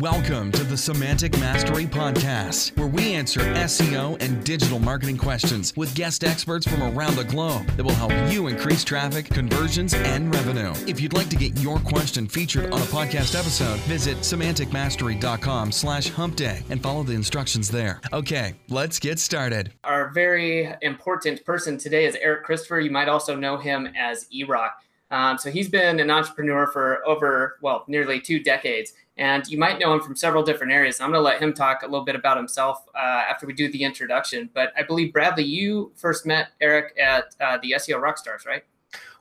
Welcome to the Semantic Mastery Podcast, where we answer SEO and digital marketing questions with guest experts from around the globe that will help you increase traffic, conversions, and revenue. If you'd like to get your question featured on a podcast episode, visit semanticmastery.com slash hump day and follow the instructions there. Okay, let's get started. Our very important person today is Eric Christopher. You might also know him as eRock. Um, so he's been an entrepreneur for over, well, nearly two decades. And you might know him from several different areas. I'm going to let him talk a little bit about himself uh, after we do the introduction. But I believe, Bradley, you first met Eric at uh, the SEO Rockstars, right?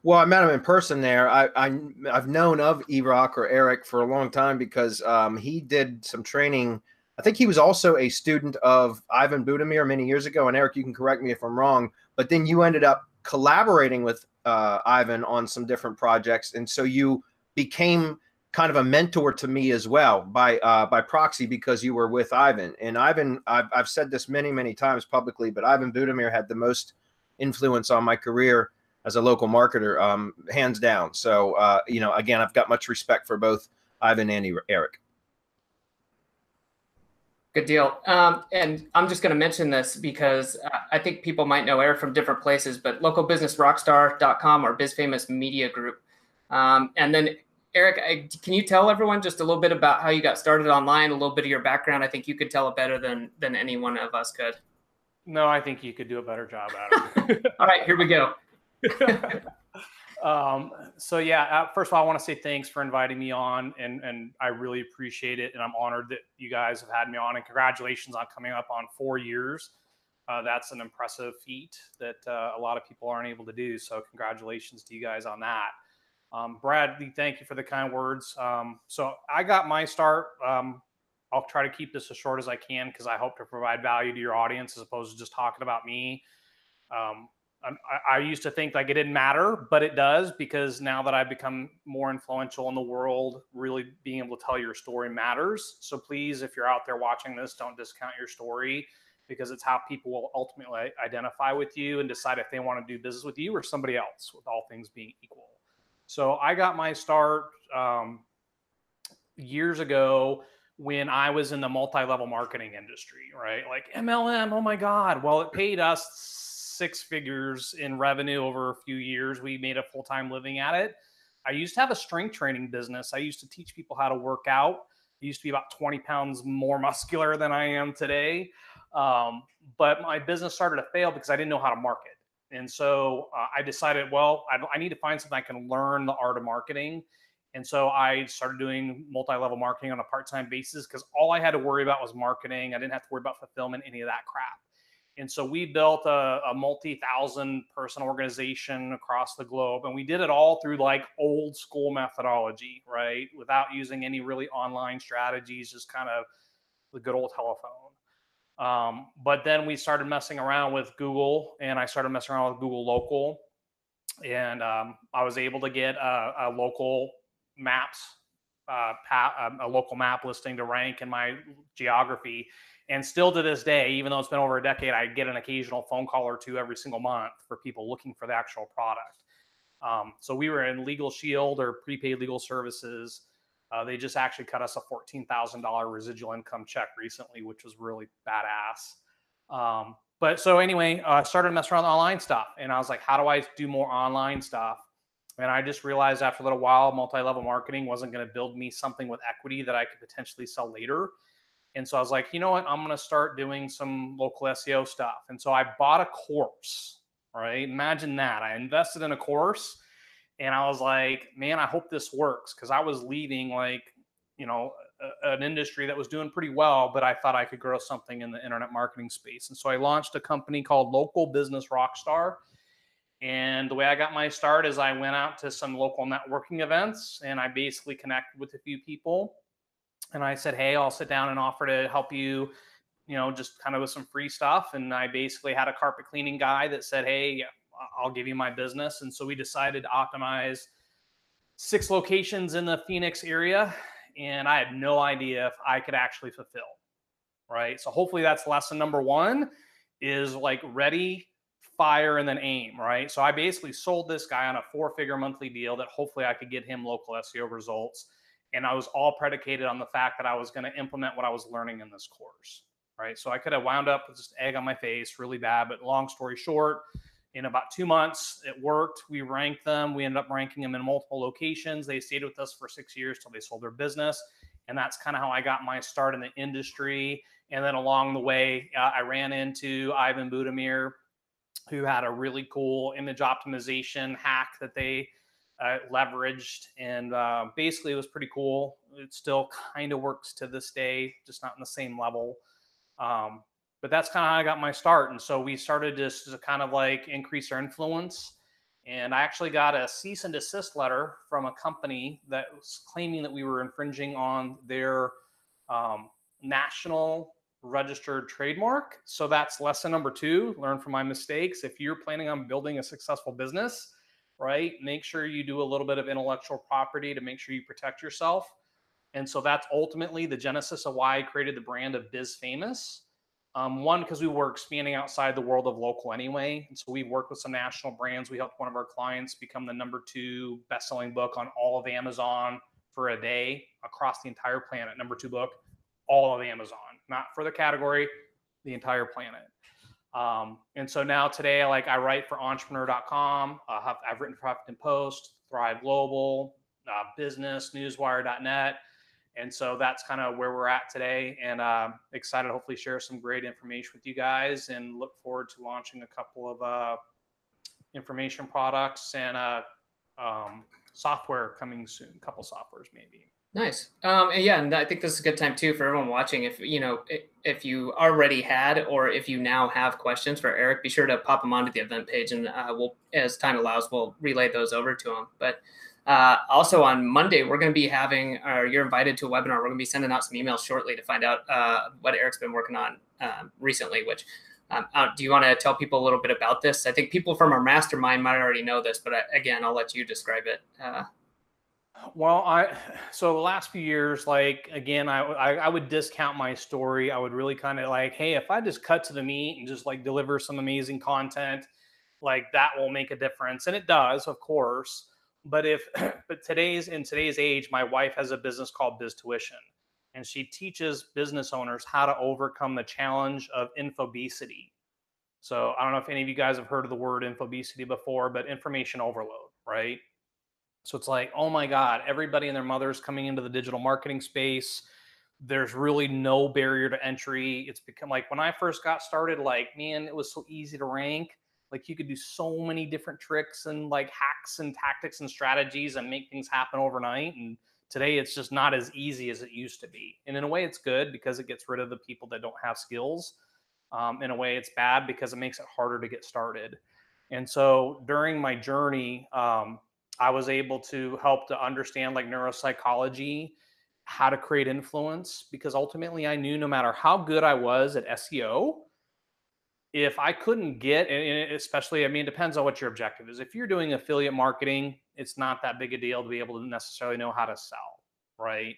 Well, I met him in person there. I, I have known of eRock or Eric for a long time because um, he did some training. I think he was also a student of Ivan Budimir many years ago. And Eric, you can correct me if I'm wrong. But then you ended up collaborating with uh, Ivan on some different projects, and so you became kind of a mentor to me as well by uh, by proxy because you were with Ivan. And Ivan, I've, I've said this many many times publicly, but Ivan Budimir had the most influence on my career as a local marketer, um, hands down. So uh, you know, again, I've got much respect for both Ivan and Eric. Good deal. Um, and I'm just going to mention this because uh, I think people might know Eric from different places, but localbusinessrockstar.com or BizFamous Media Group. Um, and then, Eric, I, can you tell everyone just a little bit about how you got started online, a little bit of your background? I think you could tell it better than than any one of us could. No, I think you could do a better job, Adam. All right, here we go. Um, so yeah, uh, first of all, I want to say thanks for inviting me on, and and I really appreciate it, and I'm honored that you guys have had me on, and congratulations on coming up on four years. Uh, that's an impressive feat that uh, a lot of people aren't able to do. So congratulations to you guys on that. Um, Bradley, thank you for the kind words. Um, so I got my start. Um, I'll try to keep this as short as I can because I hope to provide value to your audience as opposed to just talking about me. Um, I, used to think like it didn't matter, but it does because now that I've become more influential in the world, really being able to tell your story matters. So please, if you're out there watching this, don't discount your story because it's how people will ultimately identify with you and decide if they want to do business with you or somebody else, with all things being equal. So I got my start um, years ago when I was in the multi-level marketing industry, right? Like MLM, oh my God. Well, it paid us six figures in revenue over a few years. We made a full time living at it. I used to have a strength training business. I used to teach people how to work out. I used to be about 20 pounds more muscular than I am today. Um, but my business started to fail because I didn't know how to market. And so uh, I decided, well, I, I need to find something I can learn the art of marketing. And so I started doing multi level marketing on a part time basis because all I had to worry about was marketing. I didn't have to worry about fulfillment, any of that crap. And so we built a, a multi thousand person organization across the globe. And we did it all through like old school methodology, right? Without using any really online strategies, just kind of the good old telephone. Um, but then we started messing around with Google and I started messing around with Google Local. And um, I was able to get a, a local maps, uh, um, a local map listing to rank in my geography and still to this day, even though it's been over a decade, I get an occasional phone call or two every single month for people looking for the actual product. Um, so we were in Legal Shield or prepaid legal services. Uh, they just actually cut us a $14,000 residual income check recently, which was really badass. Um, but so anyway, I uh, started messing around with online stuff and I was like, how do I do more online stuff? And I just realized after a little while, multi level marketing wasn't going to build me something with equity that I could potentially sell later. And so I was like, you know what? I'm going to start doing some local SEO stuff. And so I bought a course, right? Imagine that. I invested in a course and I was like, man, I hope this works because I was leaving like, you know, a, an industry that was doing pretty well, but I thought I could grow something in the internet marketing space. And so I launched a company called Local Business Rockstar. And the way I got my start is I went out to some local networking events and I basically connected with a few people and I said, "Hey, I'll sit down and offer to help you." You know, just kind of with some free stuff. And I basically had a carpet cleaning guy that said, Hey, I'll give you my business. And so we decided to optimize six locations in the Phoenix area. And I had no idea if I could actually fulfill. Right. So hopefully that's lesson number one is like ready, fire, and then aim. Right. So I basically sold this guy on a four figure monthly deal that hopefully I could get him local SEO results And I was all predicated on the fact that I was going to implement what I was learning in this course. Right. So I could have wound up with just egg on my face really bad. But long story short, in about two months, it worked. We ranked them. We ended up ranking them in multiple locations. They stayed with us for six years till they sold their business. And that's kind of how I got my start in the industry. And then along the way, uh, I ran into Ivan Budimir, who had a really cool image optimization hack that they leveraged. And uh, basically, it was pretty cool. It still kind of works to this day, just not in the same level. Um, but that's kind of how I got my start. And so we started just to kind of like increase our influence. And I actually got a cease and desist letter from a company that was claiming that we were infringing on their um, national registered trademark. So that's lesson number two learn from my mistakes. If you're planning on building a successful business, right, make sure you do a little bit of intellectual property to make sure you protect yourself. And so that's ultimately the genesis of why I created the brand of Biz Famous. Um, one, because we were expanding outside the world of local anyway. And so we worked with some national brands. We helped one of our clients become the number two best-selling book on all of Amazon for a day across the entire planet. Number two book, all of Amazon, not for the category, the entire planet. Um, and so now today, like I write for entrepreneur.com. Have, I've written for Huffington Post, Thrive Global, uh, Business, Newswire.net. And so that's kind of where we're at today. And uh, excited to hopefully share some great information with you guys and look forward to launching a couple of uh, information products and uh, um, software coming soon, a couple softwares maybe. Nice. Um, and yeah, and I think this is a good time too for everyone watching. If you know, if you already had, or if you now have questions for Eric, be sure to pop them onto the event page, and uh, we'll, as time allows, we'll relay those over to him. But uh, also on Monday, we're going to be having, or you're invited to a webinar. We're going to be sending out some emails shortly to find out uh, what Eric's been working on um, recently. Which, um, uh, do you want to tell people a little bit about this? I think people from our mastermind might already know this, but I, uh, again, I'll let you describe it. Well, I so the last few years, like again, I, I, I would discount my story. I would really kind of like, hey, if I just cut to the meat and just like deliver some amazing content, like that will make a difference, and it does, of course. But if but today's in today's age my wife has a business called biz tuition and she teaches business owners how to overcome the challenge of infobesity. So i don't know if any of you guys have heard of the word infobesity before but information overload right so it's like oh my god everybody and their mothers coming into the digital marketing space there's really no barrier to entry it's become like when i first got started like man it was so easy to rank like you could do so many different tricks and like hacks and tactics and strategies and make things happen overnight. And today it's just not as easy as it used to be. And in a way, it's good because it gets rid of the people that don't have skills. Um, in a way, it's bad because it makes it harder to get started. And so during my journey, um, I was able to help to understand like neuropsychology, how to create influence, because ultimately I knew no matter how good I was at SEO, if I couldn't get, and especially, I mean, it depends on what your objective is. If you're doing affiliate marketing, it's not that big a deal to be able to necessarily know how to sell, right?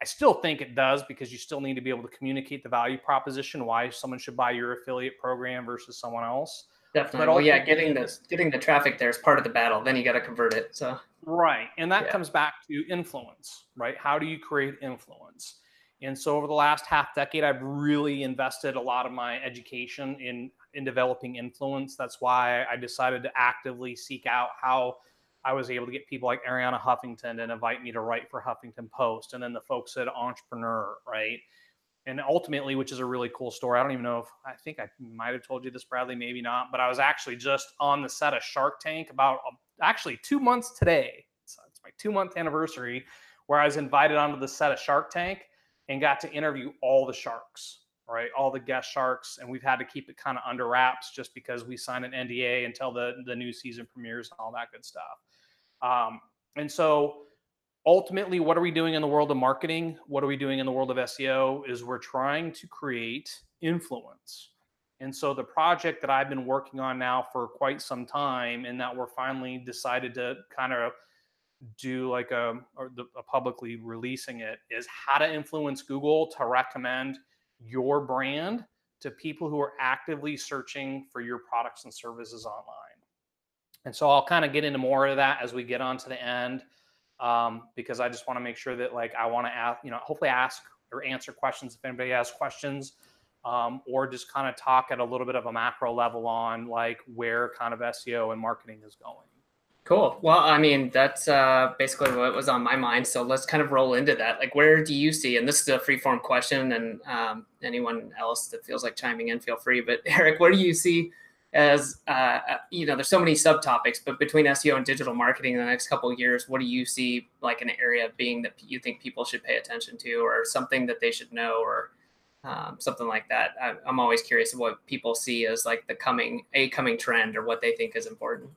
I still think it does because you still need to be able to communicate the value proposition, why someone should buy your affiliate program versus someone else. Definitely. But well, yeah, getting the getting the traffic there is part of the battle. Then you got to convert it. So right, and that yeah. comes back to influence, right? How do you create influence? And so over the last half decade, I've really invested a lot of my education in in developing influence. That's why I decided to actively seek out how I was able to get people like Arianna Huffington and invite me to write for Huffington Post, and then the folks at Entrepreneur, right? And ultimately, which is a really cool story. I don't even know if I think I might have told you this, Bradley, maybe not, but I was actually just on the set of Shark Tank about um, actually two months today. So it's my two month anniversary where I was invited onto the set of Shark Tank and got to interview all the sharks, right? All the guest sharks. And we've had to keep it kind of under wraps just because we signed an NDA until the, the new season premieres and all that good stuff. Um, and so ultimately, what are we doing in the world of marketing? What are we doing in the world of SEO? Is we're trying to create influence. And so the project that I've been working on now for quite some time, and that we're finally decided to kind of do like a or the, a publicly releasing it is how to influence Google to recommend your brand to people who are actively searching for your products and services online. And so I'll kind of get into more of that as we get on to the end. Um, because I just want to make sure that like I want to ask, you know, hopefully ask or answer questions if anybody has questions, um, or just kind of talk at a little bit of a macro level on like where kind of SEO and marketing is going. Cool. Well, I mean, that's uh, basically what was on my mind. So let's kind of roll into that. Like, where do you see, and this is a free form question, and um, anyone else that feels like chiming in, feel free. But Eric, where do you see as, uh, uh you know, there's so many subtopics, but between SEO and digital marketing in the next couple years, what do you see like an area being that you think people should pay attention to or something that they should know or um, something like that? I, I'm always curious of what people see as like the coming, a coming trend or what they think is important.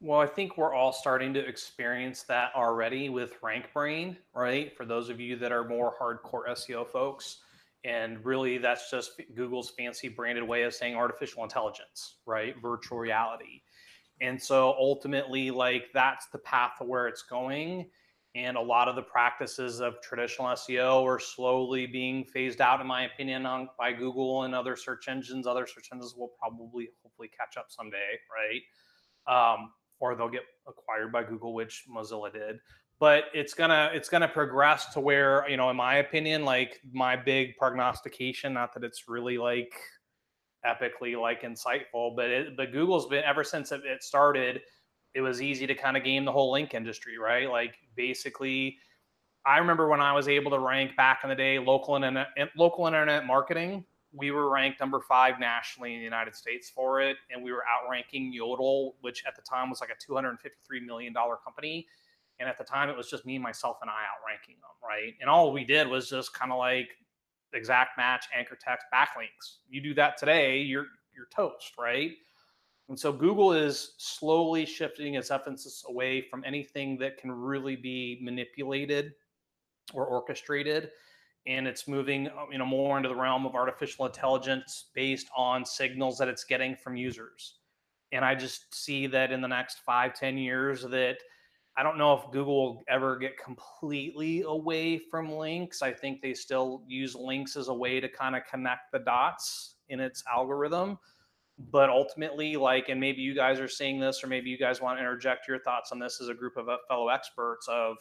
Well, I think we're all starting to experience that already with RankBrain, right? For those of you that are more hardcore SEO folks. And really, that's just Google's fancy branded way of saying artificial intelligence, right? Virtual reality. And so ultimately, like that's the path where it's going. And a lot of the practices of traditional SEO are slowly being phased out, in my opinion, on, by Google and other search engines. Other search engines will probably, hopefully, catch up someday, right? Um, or they'll get acquired by Google, which Mozilla did. But it's gonna it's gonna progress to where you know, in my opinion, like my big prognostication, not that it's really like epically like insightful, but it, but Google's been ever since it started, it was easy to kind of game the whole link industry, right? Like basically, I remember when I was able to rank back in the day local internet local internet marketing we were ranked number five nationally in the United States for it, and we were outranking Yodle, which at the time was like a 253 million dollar company, and at the time it was just me, myself, and I outranking them, right? And all we did was just kind of like exact match, anchor text, backlinks. You do that today, you're you're toast, right? And so Google is slowly shifting its emphasis away from anything that can really be manipulated or orchestrated and it's moving uh, you know more into the realm of artificial intelligence based on signals that it's getting from users and i just see that in the next five ten years that i don't know if google will ever get completely away from links. I think they still use links as a way to kind of connect the dots in its algorithm. But ultimately like and maybe you guys are seeing this or maybe you guys want to interject your thoughts on this as a group of uh, fellow experts of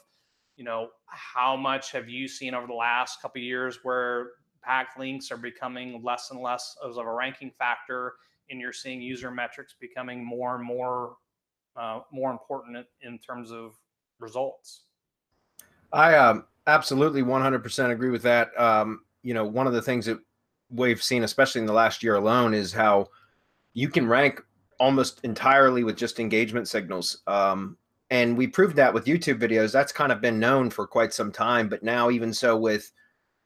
you know, how much have you seen over the last couple years where backlinks are becoming less and less of a ranking factor, and you're seeing user metrics becoming more and more uh, more important in terms of results? I um, absolutely 100% agree with that. Um, you know, one of the things that we've seen, especially in the last year alone, is how you can rank almost entirely with just engagement signals. Um, and we proved that with YouTube videos. That's kind of been known for quite some time, but now even so with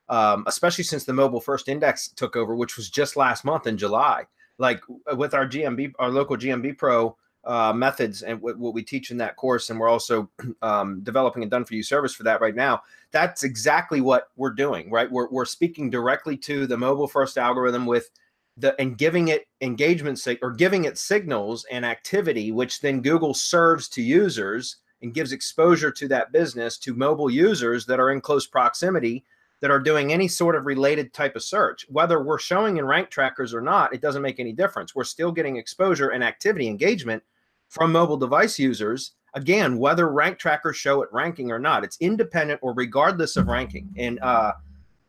um, especially since the mobile first index took over, which was just last month in July, like with our GMB, our local GMB Pro uh, methods and what, what, we teach in that course, and we're also um, developing a done for you service for that right now. That's exactly what we're doing, right? We're, we're speaking directly to the mobile first algorithm with the and giving it engagement sig- or giving it signals and activity, which then Google serves to users and gives exposure to that business to mobile users that are in close proximity that are doing any sort of related type of search. Whether we're showing in rank trackers or not, it doesn't make any difference. We're still getting exposure and activity engagement from mobile device users. Again, whether rank trackers show it ranking or not, it's independent or regardless of ranking. And uh,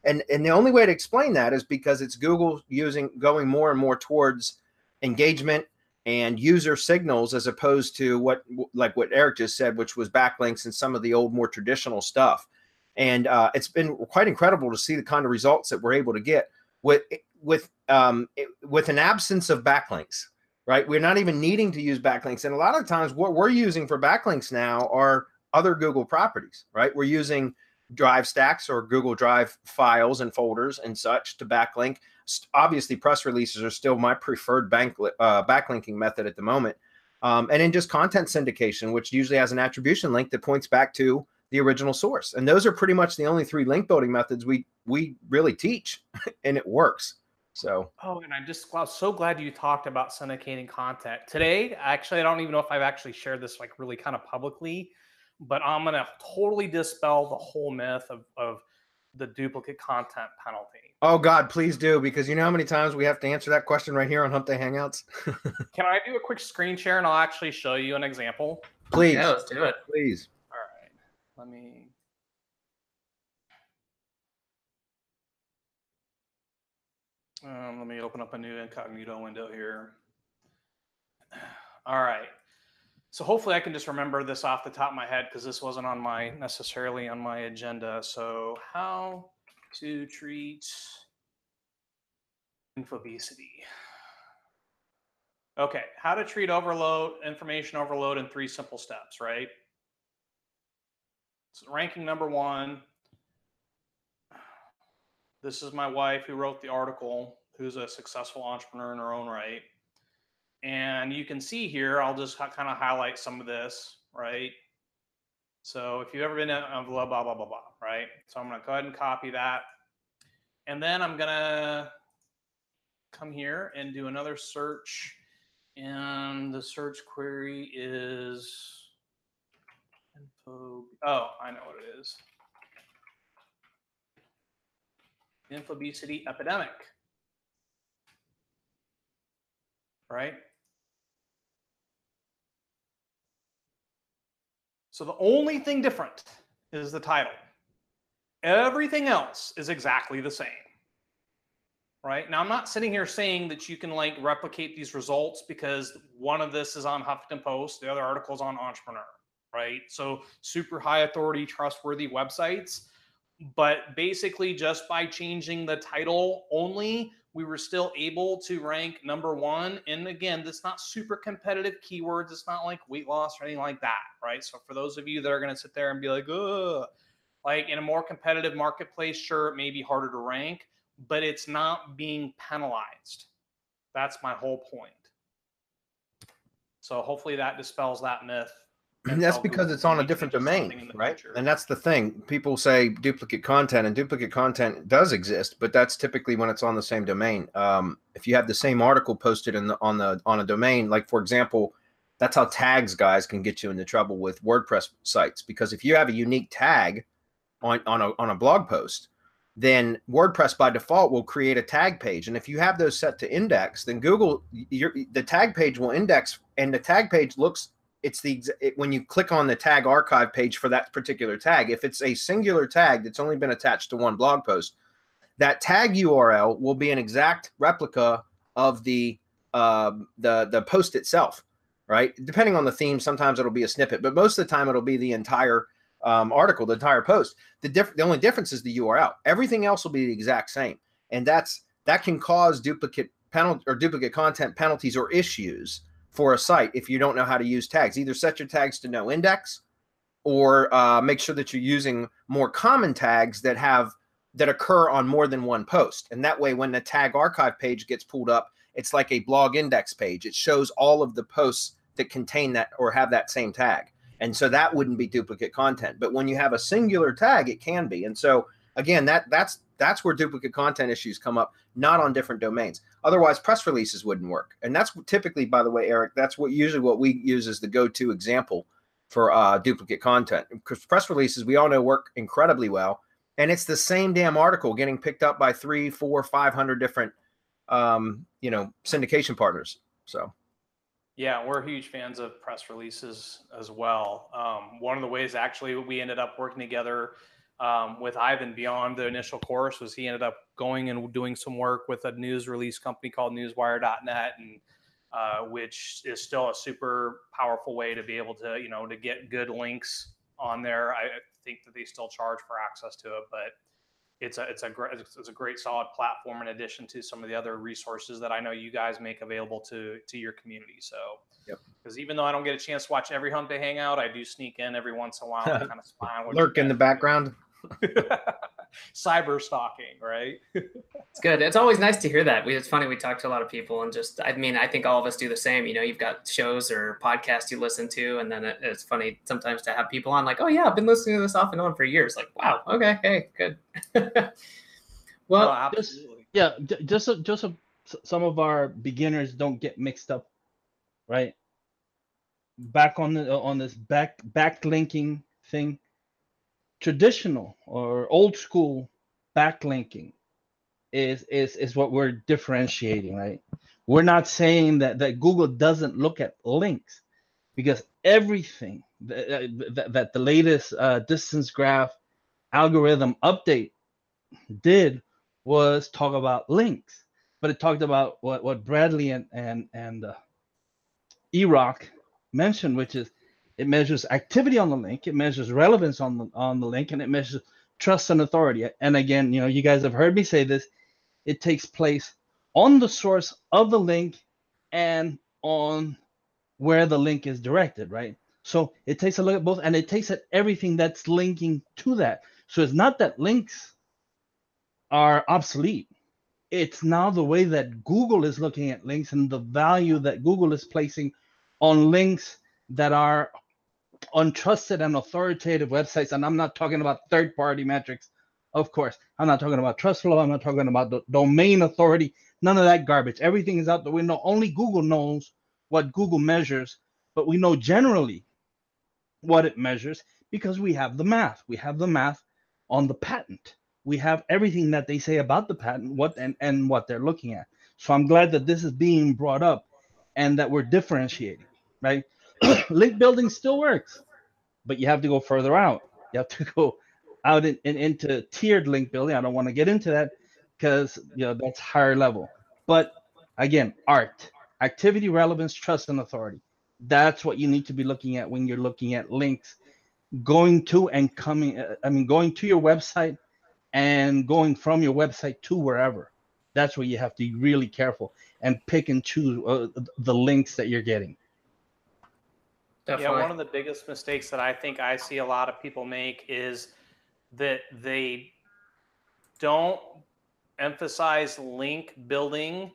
and and the only way to explain that is because it's Google using going more and more towards engagement and user signals as opposed to what like what Eric just said, which was backlinks and some of the old more traditional stuff. And uh, it's been quite incredible to see the kind of results that we're able to get with with um, with an absence of backlinks. Right, we're not even needing to use backlinks, and a lot of times what we're using for backlinks now are other Google properties. Right, we're using Drive stacks or Google Drive files and folders and such to backlink. Obviously, press releases are still my preferred bank, uh, backlinking method at the moment. Um, and then just content syndication, which usually has an attribution link that points back to the original source. And those are pretty much the only three link building methods we we really teach, and it works. So. Oh, and I'm just well, so glad you talked about syndicating content today. Actually, I don't even know if I've actually shared this like really kind of publicly but I'm going to totally dispel the whole myth of, of the duplicate content penalty. Oh God, please do because you know how many times we have to answer that question right here on Hump Day Hangouts. Can I do a quick screen share and I'll actually show you an example? Please, yeah, let's do it. Please. Let me. Um, let me open up a new incognito window here. All right. So hopefully I can just remember this off the top of my head because this wasn't on my necessarily on my agenda. So how to treat infobesity. Okay, how to treat overload, information overload in three simple steps, right? Ranking number one. This is my wife who wrote the article, who's a successful entrepreneur in her own right. And you can see here, I'll just kind of highlight some of this, right? So if you've ever been in blah, blah, blah, blah, blah, right? So I'm going to go ahead and copy that. And then I'm going to come here and do another search. And the search query is Oh, I know what it is. Infobesity epidemic. Right? So the only thing different is the title. Everything else is exactly the same. Right now, I'm not sitting here saying that you can like replicate these results because one of this is on Huffington Post, the other article is on Entrepreneur, right? So, super high authority, trustworthy websites. But basically, just by changing the title only, we were still able to rank number one. And again, that's not super competitive keywords. It's not like weight loss or anything like that, right? So for those of you that are going to sit there and be like, oh, like in a more competitive marketplace, sure, it may be harder to rank, but it's not being penalized. That's my whole point. So hopefully that dispels that myth and that's because it's on a different domain, right? Future. And that's the thing. People say duplicate content, and duplicate content does exist, but that's typically when it's on the same domain. Um, if you have the same article posted in the on the on a domain, like for example, that's how tags guys can get you into trouble with WordPress sites because if you have a unique tag on on a on a blog post, then WordPress by default will create a tag page, and if you have those set to index, then Google your the tag page will index, and the tag page looks it's the it, when you click on the tag archive page for that particular tag if it's a singular tag that's only been attached to one blog post that tag url will be an exact replica of the uh, the the post itself right? Depending on the theme sometimes it'll be a snippet but most of the time it'll be the entire um, article the entire post. The diff- the only difference is the url everything else will be the exact same and that's that can cause duplicate penalty or duplicate content penalties or issues for a site if you don't know how to use tags. Either set your tags to no index or uh, make sure that you're using more common tags that have that occur on more than one post. And that way, when the tag archive page gets pulled up, it's like a blog index page. It shows all of the posts that contain that or have that same tag. And so that wouldn't be duplicate content. But when you have a singular tag, it can be. And so again, that that's that's where duplicate content issues come up, not on different domains. Otherwise, press releases wouldn't work. And that's typically, by the way, Eric, that's what usually what we use as the go-to example for uh, duplicate content. Because press releases, we all know, work incredibly well, and it's the same damn article getting picked up by three, four, five hundred different, um, you know, syndication partners. So. Yeah, we're huge fans of press releases as well. Um, one of the ways, actually, we ended up working together um, with Ivan beyond the initial course was he ended up going and doing some work with a news release company called newswire.net and uh, which is still a super powerful way to be able to you know to get good links on there i think that they still charge for access to it but it's a it's a great it's a great solid platform in addition to some of the other resources that I know you guys make available to to your community. So, because yep. even though I don't get a chance to watch every Hump Day Hangout, I do sneak in every once in a while and kind of smile. Lurk in the background. cyber stalking, right? it's good. It's always nice to hear that. We, It's funny. We talk to a lot of people, and just, I mean, I think all of us do the same. You know, you've got shows or podcasts you listen to, and then it, it's funny sometimes to have people on, like, oh, yeah, I've been listening to this off and on for years. Like, wow, okay, hey, good. well, oh, just, yeah, just just so some of our beginners don't get mixed up, right? Back on the on this back backlinking thing traditional or old school backlinking is is is what we're differentiating right? We're not saying that that google doesn't look at links because everything that, that, that the latest uh, distance graph algorithm update did was talk about links, but it talked about what, what Bradley and and and uh, Erock mentioned, which is it measures activity on the link, it measures relevance on the on the link, and it measures trust and authority. And again, you know, you guys have heard me say this. It takes place on the source of the link and on where the link is directed, right? So it takes a look at both and it takes at everything that's linking to that. So it's not that links are obsolete. It's now the way that Google is looking at links and the value that Google is placing on links that are untrusted and authoritative websites. And I'm not talking about third party metrics, of course. I'm not talking about TrustFlow. I'm not talking about the domain authority. None of that garbage. Everything is out the window. Only Google knows what Google measures, but we know generally what it measures because we have the math. We have the math on the patent. We have everything that they say about the patent, what and, and what they're looking at. So I'm glad that this is being brought up and that we're differentiating, right? link building still works, but you have to go further out. You have to go out in, in, into tiered link building. I don't want to get into that because you know that's higher level. But again, art, activity, relevance, trust, and authority. That's what you need to be looking at when you're looking at links going to and coming. Uh, I mean, going to your website and going from your website to wherever. That's where you have to be really careful and pick and choose uh, the links that you're getting. Definitely. Yeah, one of the biggest mistakes that I think I see a lot of people make is that they don't emphasize link building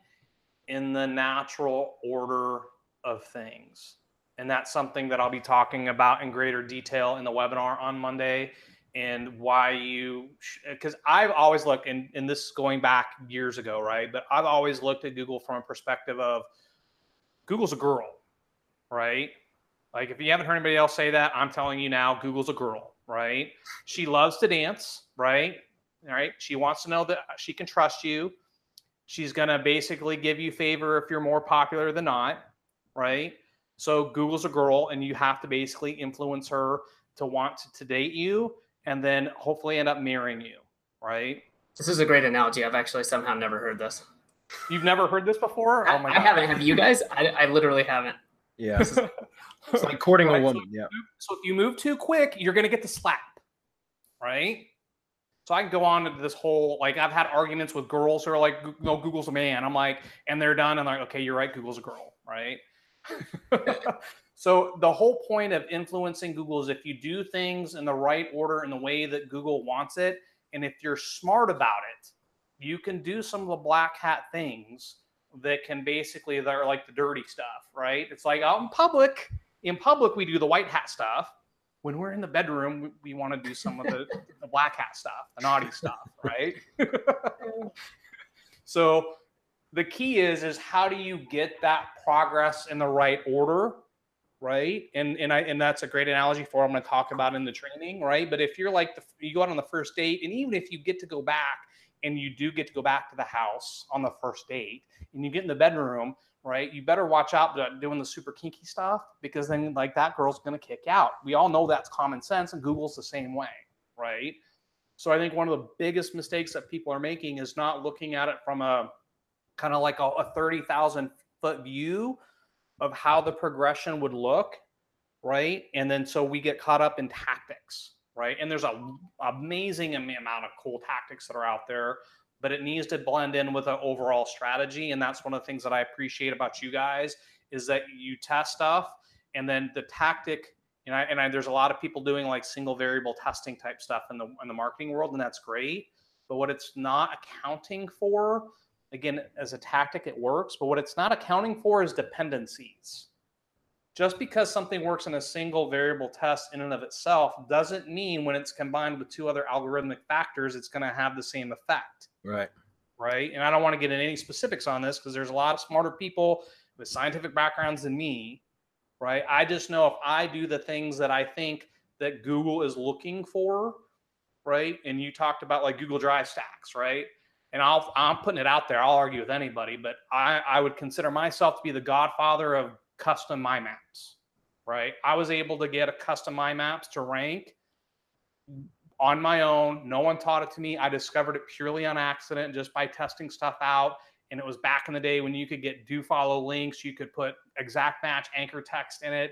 in the natural order of things. And that's something that I'll be talking about in greater detail in the webinar on Monday and why you because I've always looked and, and this is going back years ago, right? But I've always looked at Google from a perspective of Google's a girl, right? Like if you haven't heard anybody else say that, I'm telling you now, Google's a girl, right? She loves to dance, right? All right. She wants to know that she can trust you. She's gonna basically give you favor if you're more popular than not, right? So Google's a girl, and you have to basically influence her to want to, to date you, and then hopefully end up marrying you, right? This is a great analogy. I've actually somehow never heard this. You've never heard this before? Oh my I, God. I haven't. Have you guys? I, I literally haven't. Yeah. it's like courting right? a woman. So yeah. So if you move too quick, you're gonna get the slap, right? So I can go on to this whole like I've had arguments with girls who are like, no, Google's a man. I'm like, and they're done. And I'm like, okay, you're right, Google's a girl, right? so the whole point of influencing Google is if you do things in the right order in the way that Google wants it, and if you're smart about it, you can do some of the black hat things that can basically they're like the dirty stuff, right? It's like out in public, in public we do the white hat stuff. When we're in the bedroom, we, we want to do some of the, the black hat stuff, the naughty stuff, right? so the key is is how do you get that progress in the right order right and and i and that's a great analogy for what i'm going to talk about in the training right but if you're like the, you go out on the first date and even if you get to go back and you do get to go back to the house on the first date and you get in the bedroom, right? You better watch out doing the super kinky stuff because then like that girl's going to kick out. We all know that's common sense and Google's the same way, right? So I think one of the biggest mistakes that people are making is not looking at it from a kind of like a, a 30,000 foot view of how the progression would look, right? And then so we get caught up in tactics right? And there's a amazing amount of cool tactics that are out there, but it needs to blend in with an overall strategy. And that's one of the things that I appreciate about you guys is that you test stuff and then the tactic. You know, and I, there's a lot of people doing like single variable testing type stuff in the in the marketing world, and that's great. But what it's not accounting for, again, as a tactic, it works. But what it's not accounting for is dependencies just because something works in a single variable test in and of itself doesn't mean when it's combined with two other algorithmic factors it's going to have the same effect. Right. Right? And i don't want to get into any specifics on this because there's a lot of smarter people with scientific backgrounds than me right? I just know if i do the things that i think that google is looking for right? And you talked about like google drive stacks right? And I'll, I'm putting it out there. I'll argue with anybody, but I, I would consider myself to be the godfather of custom my maps. right? I was able to get a custom My Maps to rank on my own. No one taught it to me. I discovered it purely on accident just by testing stuff out. And it was back in the day when you could get do follow links, you could put exact match anchor text in it.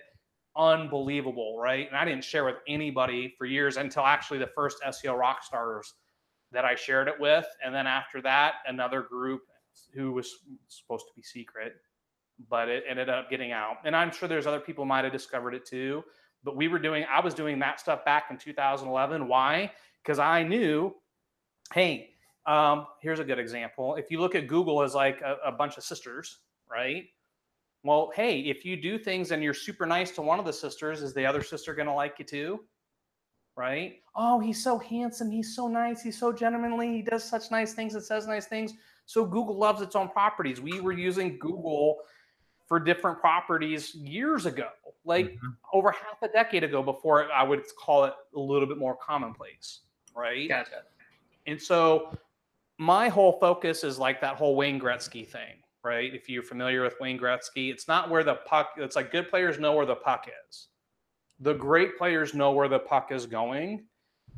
Unbelievable, right? And I didn't share with anybody for years until actually the first SEO rock stars that I shared it with. And then after that, another group who was supposed to be secret, but it ended up getting out. And I'm sure there's other people might have discovered it too. But we were doing, I was doing that stuff back in 2011. Why? Because I knew, hey, um, here's a good example. If you look at Google as like a, a bunch of sisters, right? Well, hey, if you do things and you're super nice to one of the sisters, is the other sister going to like you too? Right? Oh, he's so handsome. He's so nice. He's so gentlemanly. He does such nice things and says nice things. So Google loves its own properties. We were using Google for different properties years ago, like mm-hmm. over half a decade ago, before I would call it a little bit more commonplace, right? Gotcha. And so my whole focus is like that whole Wayne Gretzky thing, right? If you're familiar with Wayne Gretzky, it's not where the puck, it's like good players know where the puck is. The great players know where the puck is going.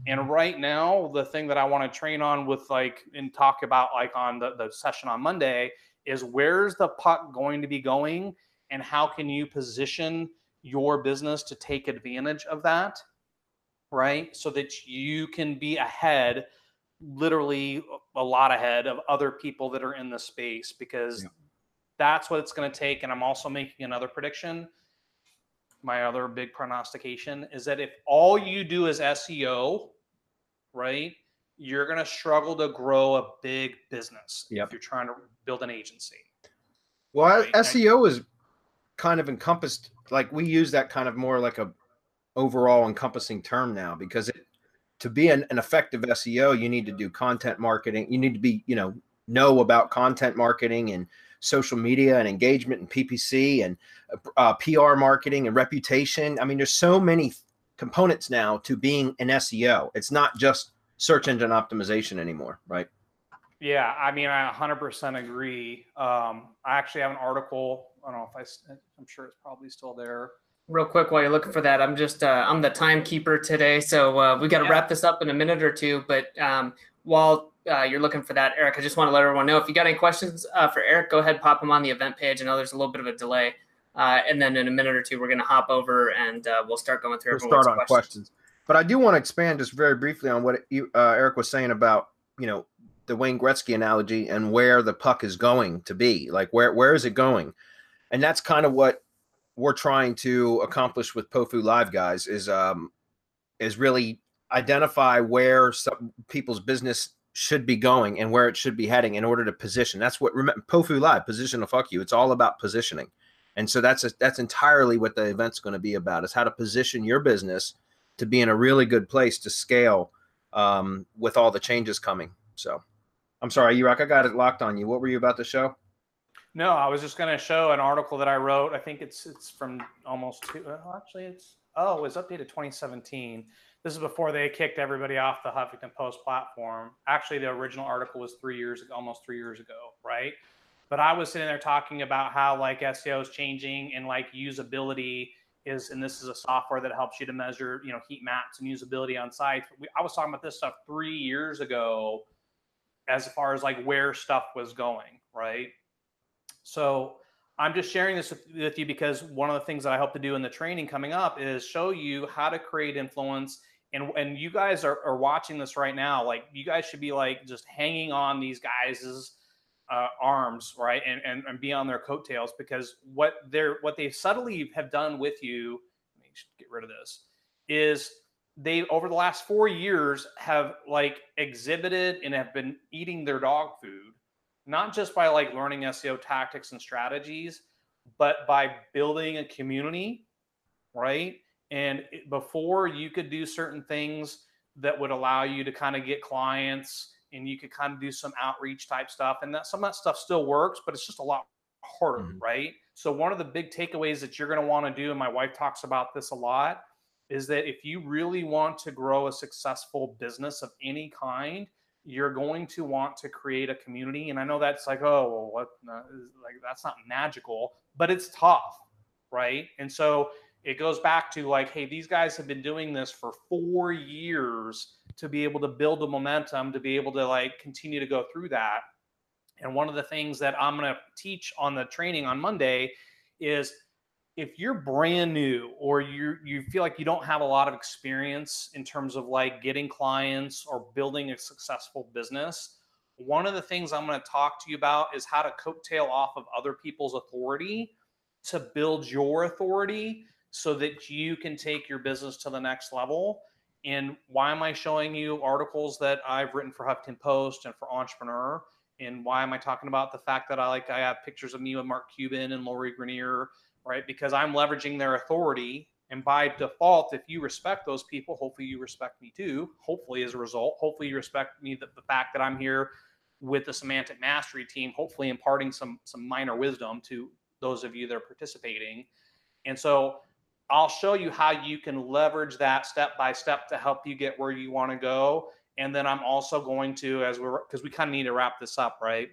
And right now, the thing that I want to train on with like and talk about like on the, the session on Monday is where's the puck going to be going and how can you position your business to take advantage of that right? So that you can be ahead literally a lot ahead of other people that are in the space because yeah. that's what it's going to take. And i'm also making another prediction. My other big prognostication is that if all you do is seo right you're going to struggle to grow a big business yep. if you're trying to build an agency. Well, right? SEO is kind of encompassed like we use that kind of more like a overall encompassing term now because it to be an, an effective SEO, you need to do content marketing. You need to be, you know, know about content marketing and social media and engagement and PPC and uh, PR marketing and reputation. I mean, there's so many components now to being an SEO. It's not just search engine optimization anymore, right? Yeah, I mean, I 100% agree. Um, I actually have an article. I don't know if I, I'm sure it's probably still there. Real quick, while you're looking for that, I'm just, uh, I'm the timekeeper today. So uh, we got to yeah. wrap this up in a minute or two. But um, while uh, you're looking for that, Eric, I just want to let everyone know if you got any questions uh, for Eric, go ahead, pop them on the event page. I know there's a little bit of a delay. Uh, and then in a minute or two, we're going to hop over and uh, we'll start going through we'll start on questions. questions. But I do want to expand just very briefly on what uh, Eric was saying about you know the Wayne Gretzky analogy and where the puck is going to be. Like where where is it going? And that's kind of what we're trying to accomplish with POFU Live, guys. Is um is really identify where some people's business should be going and where it should be heading in order to position. That's what remember POFU Live position to fuck you. It's all about positioning. And so that's a, that's entirely what the event's going to be about is how to position your business to be in a really good place to scale um, with all the changes coming. So I'm sorry, Erock, I got it locked on you. What were you about to show? No, I was just going to show an article that I wrote. I think it's it's from almost two. Well, actually, it's oh, it was updated 2017. This is before they kicked everybody off the Huffington Post platform. Actually, the original article was three years almost three years ago, right? But I was sitting there talking about how like SEO is changing and like usability is, and this is a software that helps you to measure, you know, heat maps and usability on sites. We, I was talking about this stuff three years ago, as far as like where stuff was going, right? So I'm just sharing this with, you because one of the things that I hope to do in the training coming up is show you how to create influence. And, and you guys are, are watching this right now. Like you guys should be like just hanging on these guys's uh, arms, right, and, and and be on their coattails because what they're what they subtly have done with you. Let me get rid of this. Is they over the last four years have like exhibited and have been eating their dog food, not just by like learning SEO tactics and strategies, but by building a community, right? And before you could do certain things that would allow you to kind of get clients and you could kind of do some outreach type stuff. And that some of that stuff still works, but it's just a lot harder, mm-hmm. right? So one of the big takeaways that you're going to want to do, and my wife talks about this a lot, is that if you really want to grow a successful business of any kind, you're going to want to create a community. And I know that's like, oh, well, what? Like that's not magical, but it's tough, right? And so it goes back to like, hey, these guys have been doing this for four years to be able to build the momentum, to be able to like continue to go through that. And one of the things that I'm going to teach on the training on Monday is if you're brand new or you you feel like you don't have a lot of experience in terms of like getting clients or building a successful business, one of the things I'm going to talk to you about is how to coattail off of other people's authority to build your authority so that you can take your business to the next level. And why am I showing you articles that I've written for Huffington Post and for Entrepreneur? And why am I talking about the fact that I like I have pictures of me with Mark Cuban and Lori Greiner, right? Because I'm leveraging their authority. And by default, if you respect those people, hopefully you respect me too. Hopefully, as a result, hopefully you respect me the, the fact that I'm here with the semantic mastery team, hopefully imparting some some minor wisdom to those of you that are participating. And so I'll show you how you can leverage that step by step to help you get where you want to go. And then I'm also going to, as we're because we kind of need to wrap this up, right?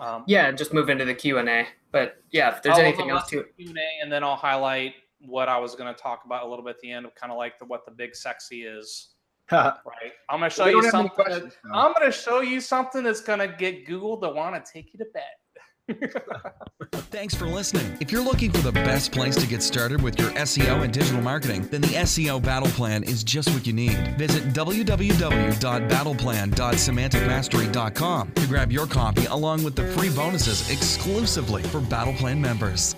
Um, yeah, just move into the Q and A. But yeah, if there's I'll anything else to Q and A, and then I'll highlight what I was going to talk about a little bit at the end of kind of like the what the big sexy is. right. I'm going to show you something. That, I'm going to show you something that's going to get Google to want to take you to bed. Thanks for listening. If you're looking for the best place to get started with your SEO and digital marketing, then the SEO Battle Plan is just what you need. Visit www.battleplan.semanticmastery.com to grab your copy along with the free bonuses exclusively for Battle Plan members.